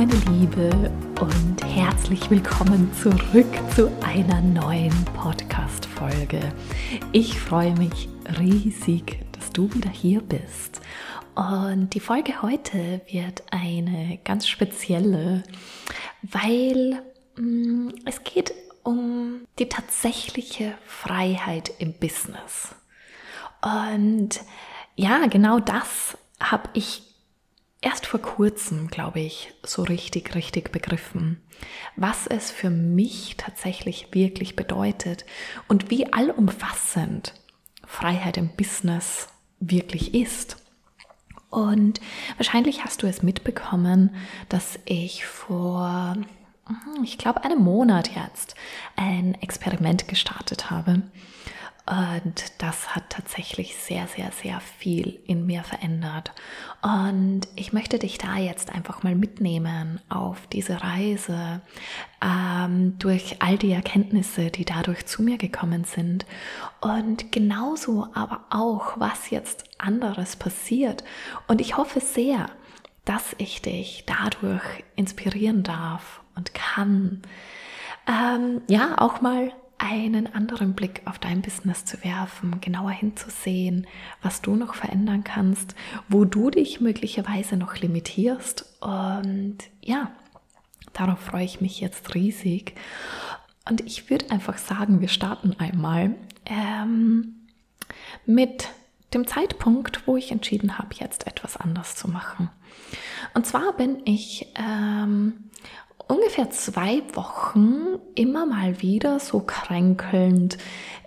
meine Liebe und herzlich willkommen zurück zu einer neuen Podcast-Folge. Ich freue mich riesig, dass du wieder hier bist. Und die Folge heute wird eine ganz spezielle, weil mm, es geht um die tatsächliche Freiheit im Business. Und ja, genau das habe ich erst vor kurzem, glaube ich, so richtig, richtig begriffen, was es für mich tatsächlich wirklich bedeutet und wie allumfassend Freiheit im Business wirklich ist. Und wahrscheinlich hast du es mitbekommen, dass ich vor, ich glaube, einem Monat jetzt ein Experiment gestartet habe. Und das hat tatsächlich sehr, sehr, sehr viel in mir verändert. Und ich möchte dich da jetzt einfach mal mitnehmen auf diese Reise ähm, durch all die Erkenntnisse, die dadurch zu mir gekommen sind. Und genauso aber auch, was jetzt anderes passiert. Und ich hoffe sehr, dass ich dich dadurch inspirieren darf und kann. Ähm, ja, auch mal einen anderen Blick auf dein Business zu werfen, genauer hinzusehen, was du noch verändern kannst, wo du dich möglicherweise noch limitierst. Und ja, darauf freue ich mich jetzt riesig. Und ich würde einfach sagen, wir starten einmal ähm, mit dem Zeitpunkt, wo ich entschieden habe, jetzt etwas anders zu machen. Und zwar bin ich ähm, ungefähr zwei Wochen immer mal wieder so kränkelnd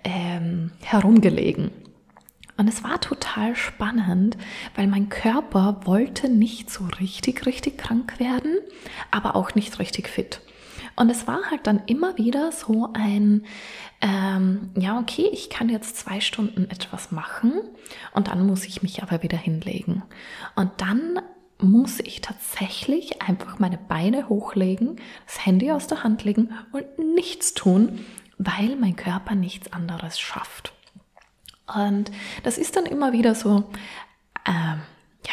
ähm, herumgelegen. Und es war total spannend, weil mein Körper wollte nicht so richtig, richtig krank werden, aber auch nicht richtig fit. Und es war halt dann immer wieder so ein, ähm, ja, okay, ich kann jetzt zwei Stunden etwas machen und dann muss ich mich aber wieder hinlegen. Und dann muss ich tatsächlich einfach meine Beine hochlegen, das Handy aus der Hand legen und nichts tun, weil mein Körper nichts anderes schafft. Und das ist dann immer wieder so, äh,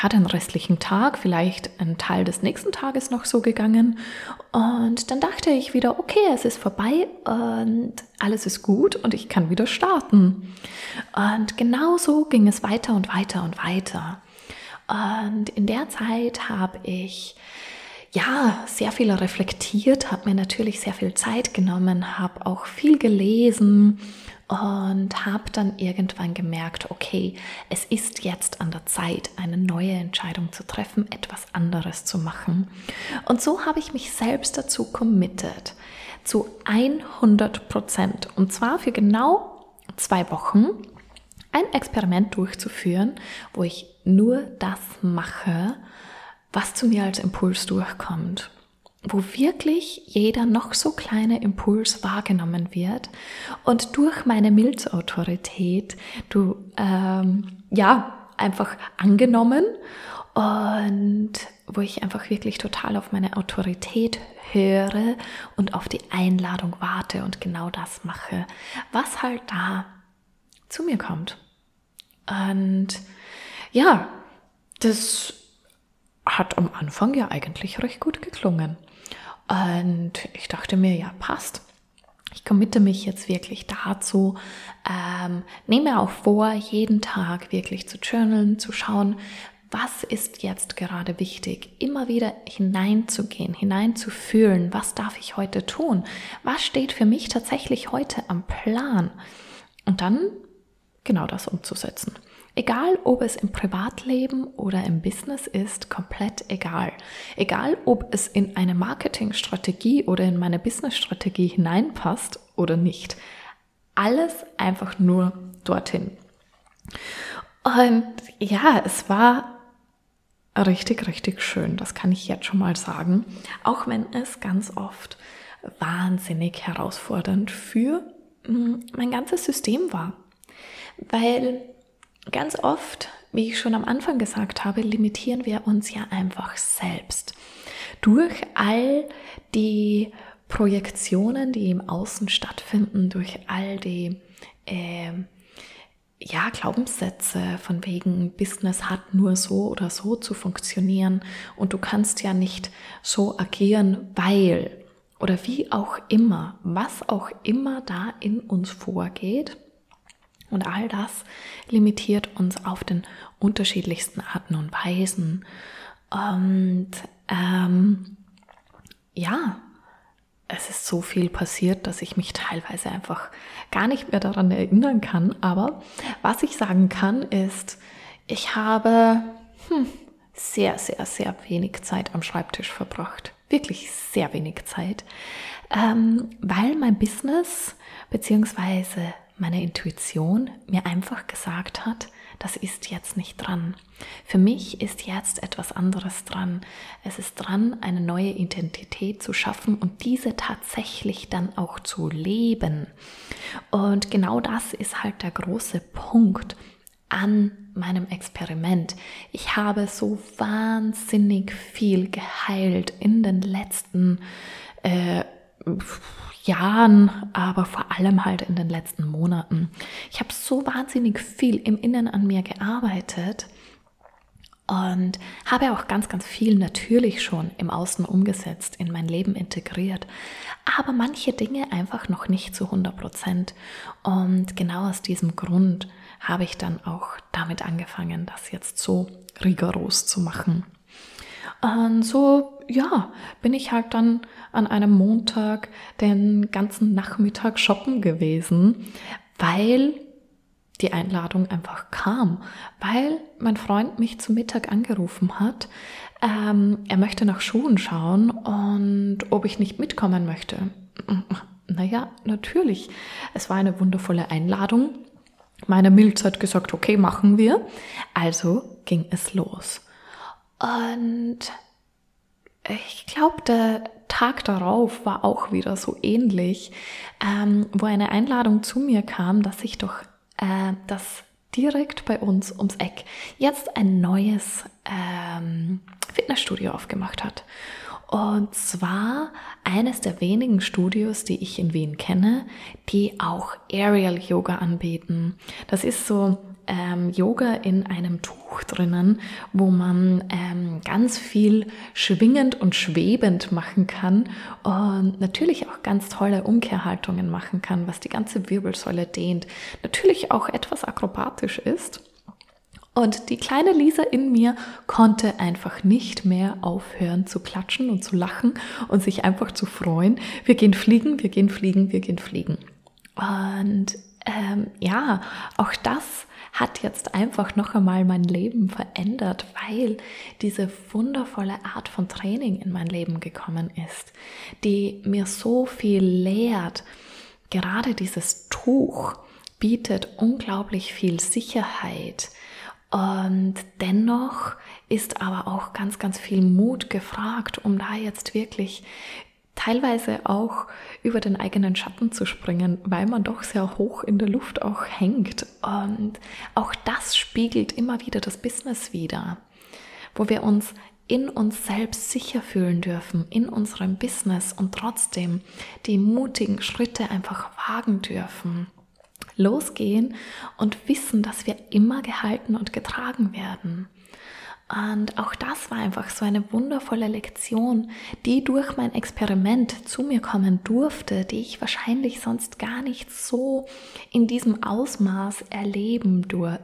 ja, den restlichen Tag, vielleicht ein Teil des nächsten Tages noch so gegangen. Und dann dachte ich wieder, okay, es ist vorbei und alles ist gut und ich kann wieder starten. Und genau so ging es weiter und weiter und weiter. Und in der Zeit habe ich ja sehr viel reflektiert, habe mir natürlich sehr viel Zeit genommen, habe auch viel gelesen und habe dann irgendwann gemerkt, okay, es ist jetzt an der Zeit, eine neue Entscheidung zu treffen, etwas anderes zu machen. Und so habe ich mich selbst dazu committed, zu 100 Prozent. Und zwar für genau zwei Wochen ein Experiment durchzuführen, wo ich nur das mache, was zu mir als Impuls durchkommt. Wo wirklich jeder noch so kleine Impuls wahrgenommen wird und durch meine Milzautorität du ähm, ja einfach angenommen und wo ich einfach wirklich total auf meine Autorität höre und auf die Einladung warte und genau das mache, was halt da zu mir kommt. Und ja, das hat am Anfang ja eigentlich recht gut geklungen. Und ich dachte mir, ja, passt. Ich committe mich jetzt wirklich dazu, ähm, nehme auch vor, jeden Tag wirklich zu journalen, zu schauen, was ist jetzt gerade wichtig, immer wieder hineinzugehen, hineinzufühlen, was darf ich heute tun, was steht für mich tatsächlich heute am Plan und dann genau das umzusetzen. Egal, ob es im Privatleben oder im Business ist, komplett egal. Egal, ob es in eine Marketingstrategie oder in meine Businessstrategie hineinpasst oder nicht. Alles einfach nur dorthin. Und ja, es war richtig, richtig schön. Das kann ich jetzt schon mal sagen. Auch wenn es ganz oft wahnsinnig herausfordernd für hm, mein ganzes System war. Weil Ganz oft, wie ich schon am Anfang gesagt habe, limitieren wir uns ja einfach selbst. Durch all die Projektionen, die im Außen stattfinden, durch all die äh, ja, Glaubenssätze von wegen Business hat nur so oder so zu funktionieren und du kannst ja nicht so agieren, weil oder wie auch immer, was auch immer da in uns vorgeht. Und all das limitiert uns auf den unterschiedlichsten Arten und Weisen. Und ähm, ja, es ist so viel passiert, dass ich mich teilweise einfach gar nicht mehr daran erinnern kann. Aber was ich sagen kann, ist, ich habe hm, sehr, sehr, sehr wenig Zeit am Schreibtisch verbracht. Wirklich sehr wenig Zeit, ähm, weil mein Business bzw. meine Intuition mir einfach gesagt hat, das ist jetzt nicht dran. Für mich ist jetzt etwas anderes dran. Es ist dran, eine neue Identität zu schaffen und diese tatsächlich dann auch zu leben. Und genau das ist halt der große Punkt an meinem Experiment. Ich habe so wahnsinnig viel geheilt in den letzten äh, Jahren, aber vor allem halt in den letzten Monaten. Ich habe so wahnsinnig viel im Innen an mir gearbeitet und habe auch ganz, ganz viel natürlich schon im Außen umgesetzt, in mein Leben integriert, aber manche Dinge einfach noch nicht zu 100 Prozent. Und genau aus diesem Grund habe ich dann auch damit angefangen, das jetzt so rigoros zu machen. Und so, ja, bin ich halt dann an einem Montag den ganzen Nachmittag shoppen gewesen, weil die Einladung einfach kam, weil mein Freund mich zum Mittag angerufen hat. Ähm, er möchte nach Schuhen schauen und ob ich nicht mitkommen möchte. Naja, natürlich. Es war eine wundervolle Einladung. Meine Milz hat gesagt, okay, machen wir. Also ging es los. Und ich glaube, der Tag darauf war auch wieder so ähnlich, ähm, wo eine Einladung zu mir kam, dass ich doch äh, das direkt bei uns ums Eck jetzt ein neues ähm, Fitnessstudio aufgemacht hat. Und zwar eines der wenigen Studios, die ich in Wien kenne, die auch Aerial Yoga anbieten. Das ist so ähm, Yoga in einem Tuch drinnen, wo man ähm, ganz viel schwingend und schwebend machen kann und natürlich auch ganz tolle Umkehrhaltungen machen kann, was die ganze Wirbelsäule dehnt. Natürlich auch etwas akrobatisch ist. Und die kleine Lisa in mir konnte einfach nicht mehr aufhören zu klatschen und zu lachen und sich einfach zu freuen. Wir gehen fliegen, wir gehen fliegen, wir gehen fliegen. Und ähm, ja, auch das hat jetzt einfach noch einmal mein Leben verändert, weil diese wundervolle Art von Training in mein Leben gekommen ist, die mir so viel lehrt. Gerade dieses Tuch bietet unglaublich viel Sicherheit und dennoch ist aber auch ganz, ganz viel Mut gefragt, um da jetzt wirklich teilweise auch über den eigenen Schatten zu springen, weil man doch sehr hoch in der Luft auch hängt. Und auch das spiegelt immer wieder das Business wieder, wo wir uns in uns selbst sicher fühlen dürfen, in unserem Business und trotzdem die mutigen Schritte einfach wagen dürfen losgehen und wissen, dass wir immer gehalten und getragen werden. Und auch das war einfach so eine wundervolle Lektion, die durch mein Experiment zu mir kommen durfte, die ich wahrscheinlich sonst gar nicht so in diesem Ausmaß erleben, durch,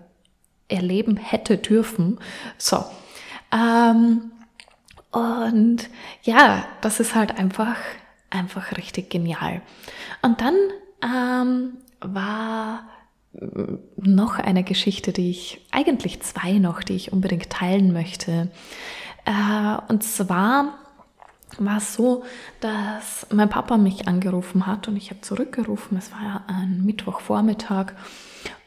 erleben hätte dürfen. So. Ähm, und ja, das ist halt einfach, einfach richtig genial. Und dann ähm, war noch eine Geschichte, die ich, eigentlich zwei noch, die ich unbedingt teilen möchte. Äh, und zwar war es so, dass mein Papa mich angerufen hat und ich habe zurückgerufen. Es war ja ein Mittwochvormittag.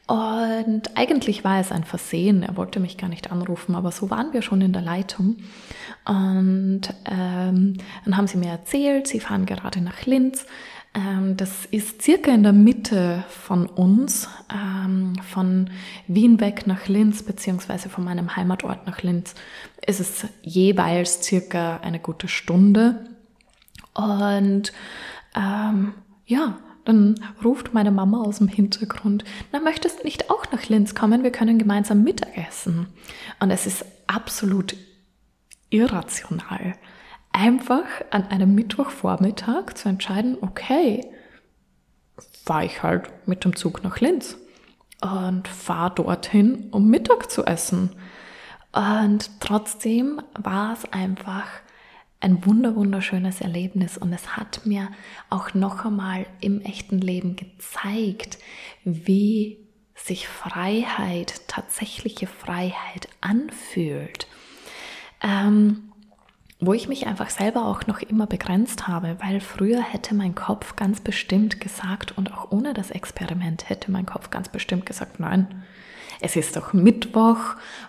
Und eigentlich war es ein Versehen. Er wollte mich gar nicht anrufen, aber so waren wir schon in der Leitung. Und ähm, dann haben sie mir erzählt, sie fahren gerade nach Linz. Ähm, das ist circa in der Mitte von uns, ähm, von Wien weg nach Linz, beziehungsweise von meinem Heimatort nach Linz, ist es jeweils circa eine gute Stunde. Und ähm, ja, dann ruft meine Mama aus dem Hintergrund, na, möchtest du nicht auch nach Linz kommen? Wir können gemeinsam Mittagessen. Und es ist absolut irrational, einfach an einem Mittwochvormittag zu entscheiden, okay, fahre ich halt mit dem Zug nach Linz und fahre dorthin, um Mittag zu essen. Und trotzdem war es einfach ein wunder wunderschönes Erlebnis und es hat mir auch noch einmal im echten Leben gezeigt, wie sich Freiheit, tatsächliche Freiheit anfühlt. Ähm, wo ich mich einfach selber auch noch immer begrenzt habe, weil früher hätte mein Kopf ganz bestimmt gesagt und auch ohne das Experiment hätte mein Kopf ganz bestimmt gesagt, nein, es ist doch Mittwoch,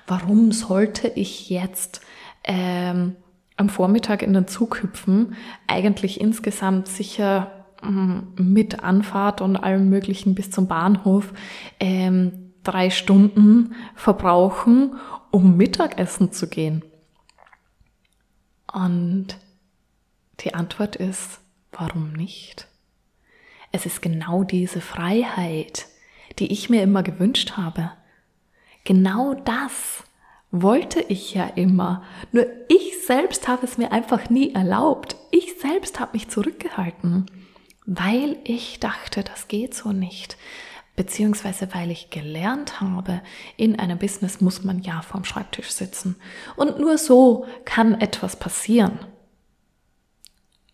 warum sollte ich jetzt ähm, am Vormittag in den Zug hüpfen, eigentlich insgesamt sicher ähm, mit Anfahrt und allem Möglichen bis zum Bahnhof ähm, drei Stunden verbrauchen, um Mittagessen zu gehen. Und die Antwort ist, warum nicht? Es ist genau diese Freiheit, die ich mir immer gewünscht habe. Genau das wollte ich ja immer. Nur ich selbst habe es mir einfach nie erlaubt. Ich selbst habe mich zurückgehalten, weil ich dachte, das geht so nicht beziehungsweise weil ich gelernt habe, in einem Business muss man ja vorm Schreibtisch sitzen. Und nur so kann etwas passieren.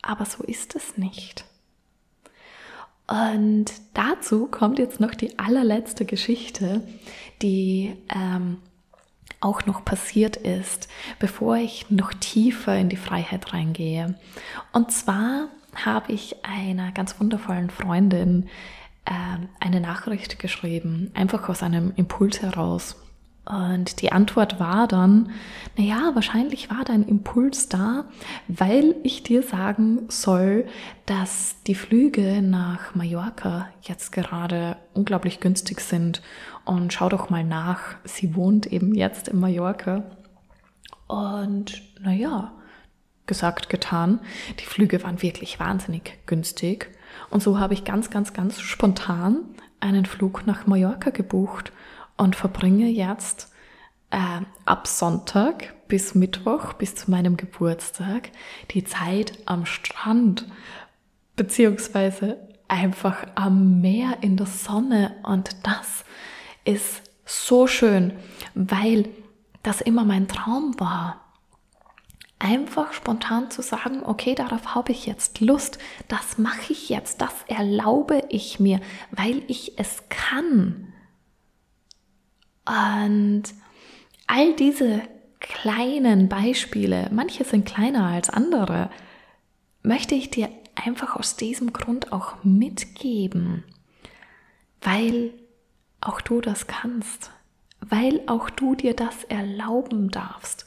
Aber so ist es nicht. Und dazu kommt jetzt noch die allerletzte Geschichte, die ähm, auch noch passiert ist, bevor ich noch tiefer in die Freiheit reingehe. Und zwar habe ich einer ganz wundervollen Freundin eine Nachricht geschrieben, einfach aus einem Impuls heraus. Und die Antwort war dann, naja, wahrscheinlich war dein Impuls da, weil ich dir sagen soll, dass die Flüge nach Mallorca jetzt gerade unglaublich günstig sind. Und schau doch mal nach, sie wohnt eben jetzt in Mallorca. Und naja, gesagt, getan, die Flüge waren wirklich wahnsinnig günstig. Und so habe ich ganz, ganz, ganz spontan einen Flug nach Mallorca gebucht und verbringe jetzt äh, ab Sonntag bis Mittwoch, bis zu meinem Geburtstag, die Zeit am Strand, beziehungsweise einfach am Meer in der Sonne. Und das ist so schön, weil das immer mein Traum war einfach spontan zu sagen, okay, darauf habe ich jetzt Lust, das mache ich jetzt, das erlaube ich mir, weil ich es kann. Und all diese kleinen Beispiele, manche sind kleiner als andere, möchte ich dir einfach aus diesem Grund auch mitgeben, weil auch du das kannst, weil auch du dir das erlauben darfst.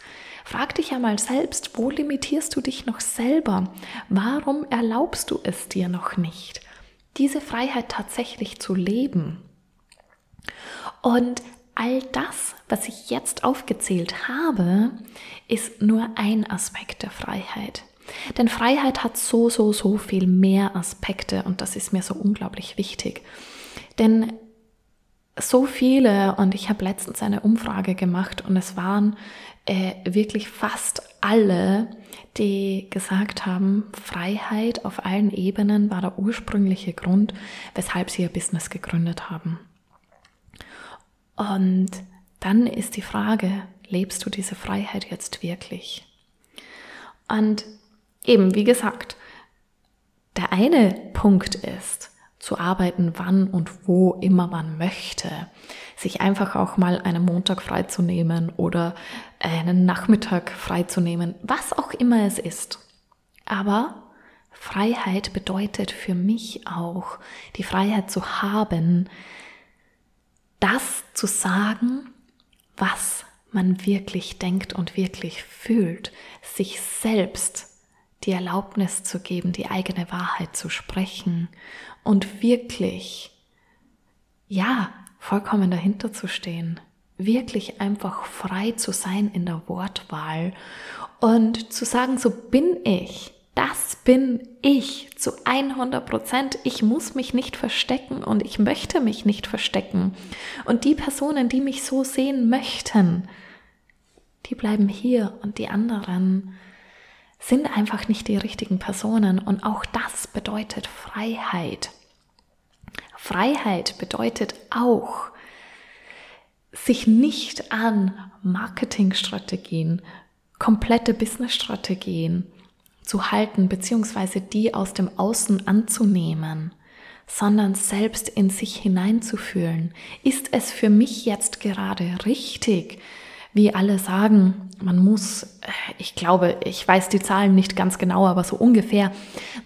Frag dich einmal selbst, wo limitierst du dich noch selber? Warum erlaubst du es dir noch nicht, diese Freiheit tatsächlich zu leben? Und all das, was ich jetzt aufgezählt habe, ist nur ein Aspekt der Freiheit. Denn Freiheit hat so, so, so viel mehr Aspekte und das ist mir so unglaublich wichtig. Denn so viele, und ich habe letztens eine Umfrage gemacht und es waren äh, wirklich fast alle, die gesagt haben, Freiheit auf allen Ebenen war der ursprüngliche Grund, weshalb sie ihr Business gegründet haben. Und dann ist die Frage, lebst du diese Freiheit jetzt wirklich? Und eben, wie gesagt, der eine Punkt ist, zu arbeiten, wann und wo immer man möchte. Sich einfach auch mal einen Montag freizunehmen oder einen Nachmittag freizunehmen, was auch immer es ist. Aber Freiheit bedeutet für mich auch, die Freiheit zu haben, das zu sagen, was man wirklich denkt und wirklich fühlt, sich selbst die Erlaubnis zu geben, die eigene Wahrheit zu sprechen und wirklich, ja, vollkommen dahinter zu stehen, wirklich einfach frei zu sein in der Wortwahl und zu sagen, so bin ich. Das bin ich zu 100 Prozent. Ich muss mich nicht verstecken und ich möchte mich nicht verstecken. Und die Personen, die mich so sehen möchten, die bleiben hier und die anderen sind einfach nicht die richtigen Personen. Und auch das bedeutet Freiheit. Freiheit bedeutet auch, sich nicht an Marketingstrategien, komplette Businessstrategien zu halten, beziehungsweise die aus dem Außen anzunehmen, sondern selbst in sich hineinzufühlen. Ist es für mich jetzt gerade richtig, wie alle sagen, man muss, äh, ich glaube, ich weiß die Zahlen nicht ganz genau, aber so ungefähr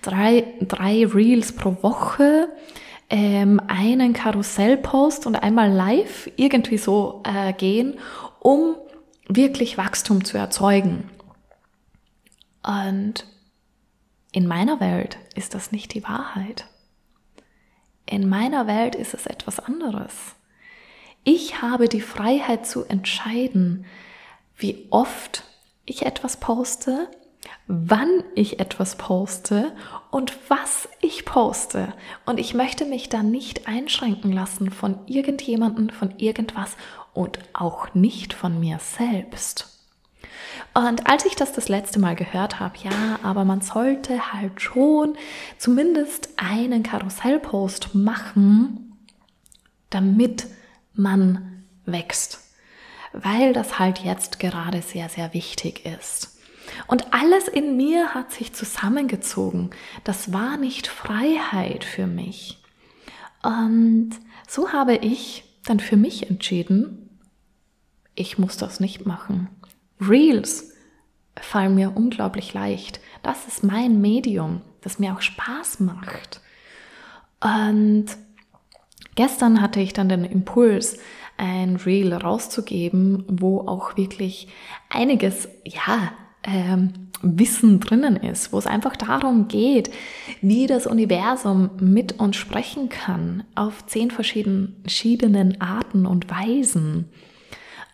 drei, drei Reels pro Woche, ähm, einen Karussellpost und einmal live irgendwie so äh, gehen, um wirklich Wachstum zu erzeugen. Und in meiner Welt ist das nicht die Wahrheit. In meiner Welt ist es etwas anderes. Ich habe die Freiheit zu entscheiden, wie oft ich etwas poste, wann ich etwas poste und was ich poste. Und ich möchte mich da nicht einschränken lassen von irgendjemanden, von irgendwas und auch nicht von mir selbst. Und als ich das das letzte Mal gehört habe, ja, aber man sollte halt schon zumindest einen Karussellpost machen, damit man wächst, weil das halt jetzt gerade sehr, sehr wichtig ist. Und alles in mir hat sich zusammengezogen. Das war nicht Freiheit für mich. Und so habe ich dann für mich entschieden, ich muss das nicht machen. Reels fallen mir unglaublich leicht. Das ist mein Medium, das mir auch Spaß macht. Und Gestern hatte ich dann den Impuls, ein Reel rauszugeben, wo auch wirklich einiges, ja, ähm, Wissen drinnen ist, wo es einfach darum geht, wie das Universum mit uns sprechen kann, auf zehn verschiedenen Arten und Weisen.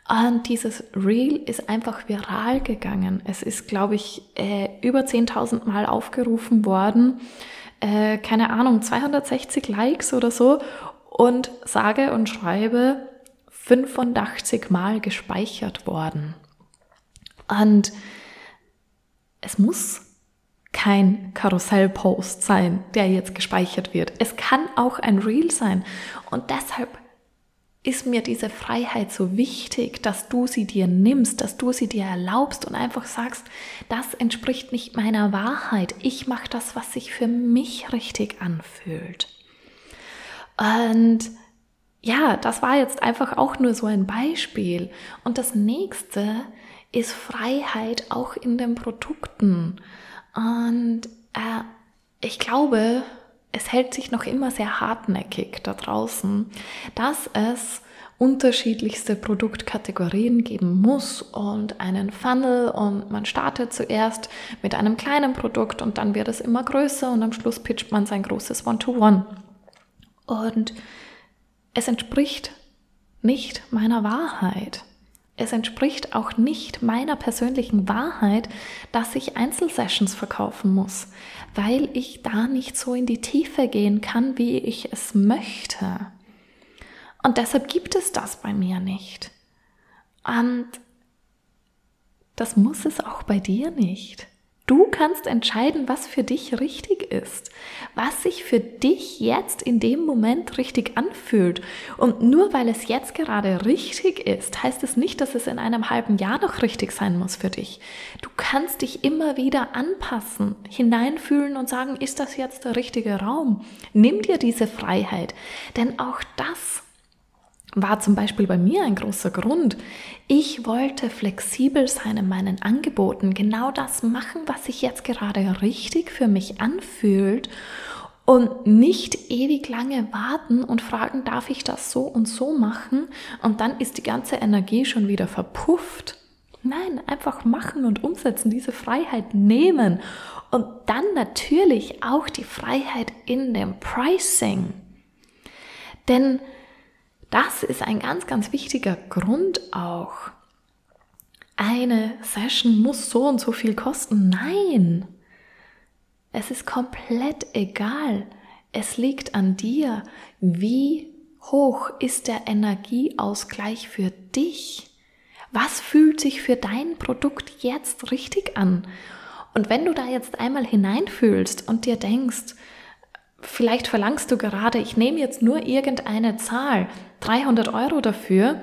Und dieses Reel ist einfach viral gegangen. Es ist, glaube ich, äh, über 10.000 Mal aufgerufen worden. Äh, keine Ahnung, 260 Likes oder so und sage und schreibe 85 Mal gespeichert worden. Und es muss kein Karussellpost sein, der jetzt gespeichert wird. Es kann auch ein Reel sein. Und deshalb ist mir diese Freiheit so wichtig, dass du sie dir nimmst, dass du sie dir erlaubst und einfach sagst, das entspricht nicht meiner Wahrheit. Ich mache das, was sich für mich richtig anfühlt. Und ja, das war jetzt einfach auch nur so ein Beispiel. Und das nächste ist Freiheit auch in den Produkten. Und äh, ich glaube, es hält sich noch immer sehr hartnäckig da draußen, dass es unterschiedlichste Produktkategorien geben muss und einen Funnel und man startet zuerst mit einem kleinen Produkt und dann wird es immer größer und am Schluss pitcht man sein großes One-to-One. -One. Und es entspricht nicht meiner Wahrheit. Es entspricht auch nicht meiner persönlichen Wahrheit, dass ich Einzelsessions verkaufen muss, weil ich da nicht so in die Tiefe gehen kann, wie ich es möchte. Und deshalb gibt es das bei mir nicht. Und das muss es auch bei dir nicht. Du kannst entscheiden, was für dich richtig ist, was sich für dich jetzt in dem Moment richtig anfühlt. Und nur weil es jetzt gerade richtig ist, heißt es nicht, dass es in einem halben Jahr noch richtig sein muss für dich. Du kannst dich immer wieder anpassen, hineinfühlen und sagen, ist das jetzt der richtige Raum? Nimm dir diese Freiheit, denn auch das war zum Beispiel bei mir ein großer Grund. Ich wollte flexibel sein in meinen Angeboten, genau das machen, was sich jetzt gerade richtig für mich anfühlt und nicht ewig lange warten und fragen, darf ich das so und so machen? Und dann ist die ganze Energie schon wieder verpufft. Nein, einfach machen und umsetzen, diese Freiheit nehmen und dann natürlich auch die Freiheit in dem Pricing. Denn das ist ein ganz, ganz wichtiger Grund auch. Eine Session muss so und so viel kosten. Nein. Es ist komplett egal. Es liegt an dir, wie hoch ist der Energieausgleich für dich. Was fühlt sich für dein Produkt jetzt richtig an? Und wenn du da jetzt einmal hineinfühlst und dir denkst, vielleicht verlangst du gerade, ich nehme jetzt nur irgendeine Zahl, 300 Euro dafür,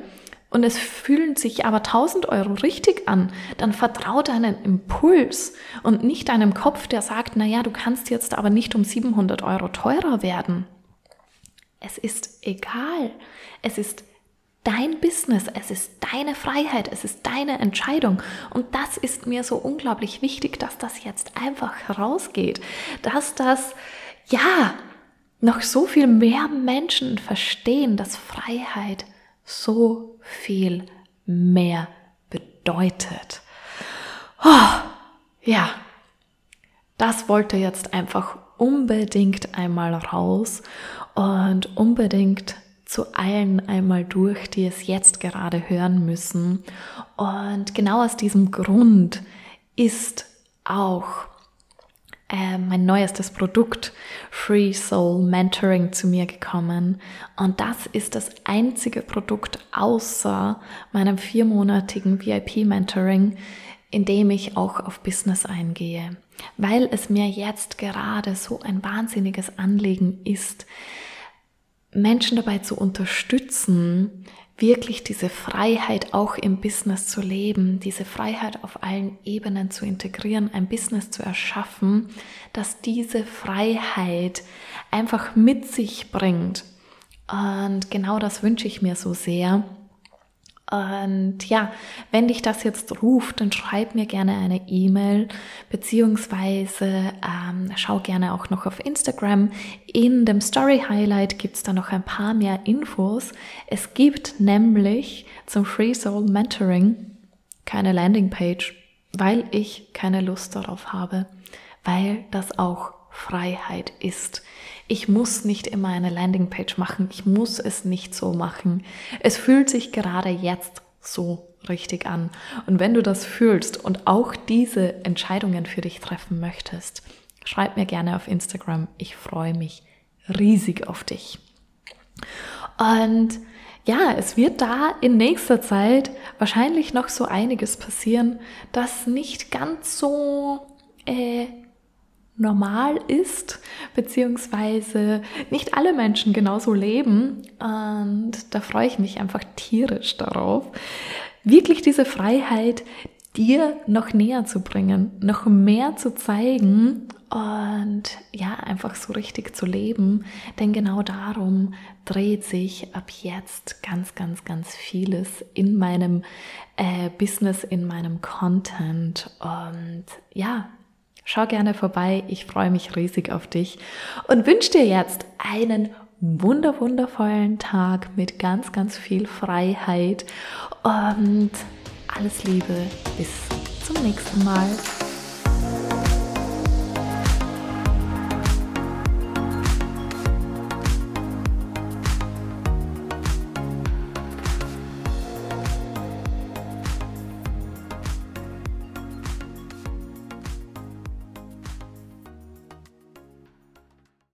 und es fühlen sich aber 1000 Euro richtig an, dann vertrau deinen Impuls und nicht deinem Kopf, der sagt, naja, du kannst jetzt aber nicht um 700 Euro teurer werden. Es ist egal. Es ist dein Business, es ist deine Freiheit, es ist deine Entscheidung. Und das ist mir so unglaublich wichtig, dass das jetzt einfach herausgeht, dass das, ja, noch so viel mehr Menschen verstehen, dass Freiheit so viel mehr bedeutet. Oh, ja, das wollte jetzt einfach unbedingt einmal raus und unbedingt zu allen einmal durch, die es jetzt gerade hören müssen. Und genau aus diesem Grund ist auch äh, mein neuestes Produkt Free Soul Mentoring zu mir gekommen. Und das ist das einzige Produkt außer meinem viermonatigen VIP-Mentoring, in dem ich auch auf Business eingehe, weil es mir jetzt gerade so ein wahnsinniges Anliegen ist, Menschen dabei zu unterstützen, wirklich diese Freiheit auch im Business zu leben, diese Freiheit auf allen Ebenen zu integrieren, ein Business zu erschaffen, das diese Freiheit einfach mit sich bringt. Und genau das wünsche ich mir so sehr. Und ja, wenn dich das jetzt ruft, dann schreib mir gerne eine E-Mail, beziehungsweise ähm, schau gerne auch noch auf Instagram. In dem Story Highlight gibt es da noch ein paar mehr Infos. Es gibt nämlich zum Free Soul Mentoring keine Landingpage, weil ich keine Lust darauf habe, weil das auch Freiheit ist. Ich muss nicht immer eine Landingpage machen, ich muss es nicht so machen. Es fühlt sich gerade jetzt so richtig an. Und wenn du das fühlst und auch diese Entscheidungen für dich treffen möchtest, schreib mir gerne auf Instagram. Ich freue mich riesig auf dich. Und ja, es wird da in nächster Zeit wahrscheinlich noch so einiges passieren, das nicht ganz so äh, normal ist, beziehungsweise nicht alle Menschen genauso leben. Und da freue ich mich einfach tierisch darauf, wirklich diese Freiheit dir noch näher zu bringen, noch mehr zu zeigen und ja, einfach so richtig zu leben. Denn genau darum dreht sich ab jetzt ganz, ganz, ganz vieles in meinem äh, Business, in meinem Content. Und ja, Schau gerne vorbei, ich freue mich riesig auf dich und wünsche dir jetzt einen wunder wundervollen Tag mit ganz, ganz viel Freiheit und alles Liebe. Bis zum nächsten Mal.